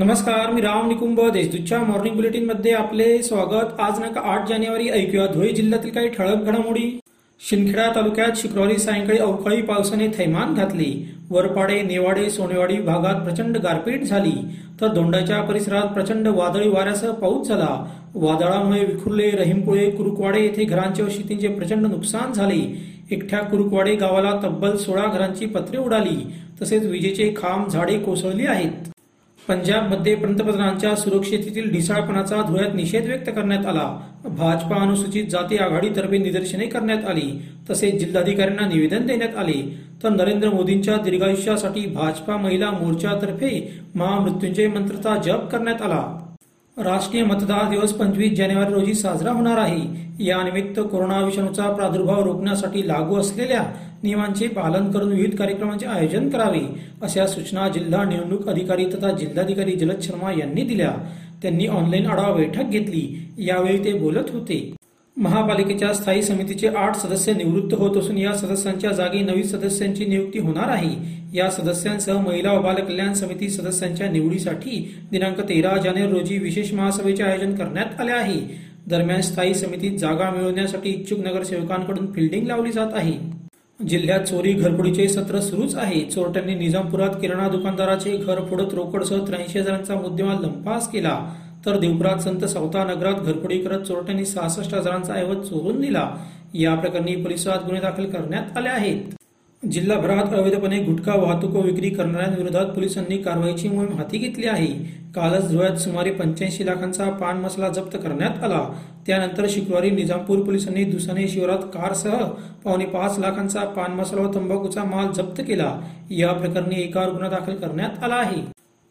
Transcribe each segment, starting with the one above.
नमस्कार मी राम निकुंभ देशदूतच्या मॉर्निंग बुलेटिनमध्ये आपले स्वागत. आज नका आठ जानेवारी ऐकूया धुळे जिल्ह्यातील काही ठळक घडामोडी. शिंदखेडा तालुक्यात शुक्रवारी सायंकाळी अवकाळी पावसाने थैमान घातले. वरपाडे नेवाडे सोनेवाडी भागात प्रचंड गारपीट झाली. तर दोंडाच्या परिसरात प्रचंड वादळी वाऱ्यासह पाऊस झाला. वादळामुळे विखुरले रहीमपुळे कुरुकवाडे येथे घरांचे व शेतींचे प्रचंड नुकसान झाले. एकट्या कुरुकवाडे गावाला तब्बल सोळा घरांची पत्रे उडाली. तसेच विजेचे खांब झाडे कोसळली आहेत. पंजाबमध्ये पंतप्रधानांच्या सुरक्षिततेतील ढिसाळपणाचा धुळ्यात निषेध व्यक्त करण्यात आला. भाजपा अनुसूचित जाती आघाडीतर्फे निदर्शने करण्यात आली. तसेच जिल्हाधिकाऱ्यांना निवेदन देण्यात आले. तर नरेंद्र मोदींच्या दीर्घायुष्यासाठी भाजपा महिला मोर्चातर्फे महामृत्युंजय मंत्रचा जप करण्यात आला. राष्ट्रीय मतदार दिवस पंचवीस जानेवारी रोजी साजरा होणार आहे. यानिमित्त कोरोना विषाणूचा प्रादुर्भाव रोखण्यासाठी लागू असलेल्या नियमांचे पालन करून विविध कार्यक्रमांचे आयोजन करावे अशा सूचना जिल्हा निवडणूक अधिकारी तथा जिल्हाधिकारी जलद शर्मा यांनी दिल्या. त्यांनी ऑनलाईन आढावा बैठक घेतली. यावेळी ते बोलत होते. महापालिकेच्या स्थायी समितीचे आठ सदस्य निवृत्त होत असून या सदस्यांच्या जागी नवीन सदस्यांची नियुक्ती होणार आहे. या सदस्यांसह महिला व बालकल्याण समिती सदस्यांच्या निवडीसाठी दिनांक तेरा जानेवारी रोजी विशेष महासभेचे आयोजन करण्यात आले आहे. दरम्यान स्थायी समितीत जागा मिळवण्यासाठी इच्छुक नगरसेवकांकडून फिल्डिंग लावली जात आहे. जिल्ह्यात चोरी घरफोडीचे सत्र सुरूच आहे. चोरट्यांनी निजामपुरात किराणा दुकानदाराचे घर फोडत रोकडसह त्र्याऐंशी हजारांचा मुद्देमाल लंपास केला. तर देवपुरात संत सौता नगरात घरफोडी करत चोरट्यांनी सहासष्ट हजारांचा ऐवज चोरून दिला या प्रकरणी पोलिसात गुन्हे दाखल करण्यात आले आहेत. जिल्हाभरात अवैधपणे गुटखा वाहतूक व विक्री करणाऱ्यांविरोधात पोलिसांनी कारवाईची मोहीम हाती घेतली आहे. कालच धुळ्यात सुमारे पंच्याऐंशी लाखांचा पान मसाला जप्त करण्यात आला. त्यानंतर शुक्रवारी निजामपूर पोलिसांनी दुसाने शिवारात कारसह पावणे पाच लाखांचा पान मसाला व तंबाखूचा माल जप्त केला. या प्रकरणी एकावर गुन्हा दाखल करण्यात आला आहे.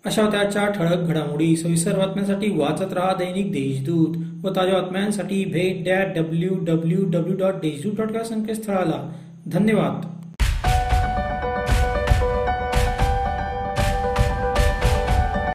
अशा त्याच्या ठळक घडामोडी सविस्तर बातम्यांसाठी वाचत राहा दैनिक देशदूत व ताज्या बातम्यांसाठी भेट that W W W dot Deshdoot dot या संकेतस्थळाला. धन्यवाद.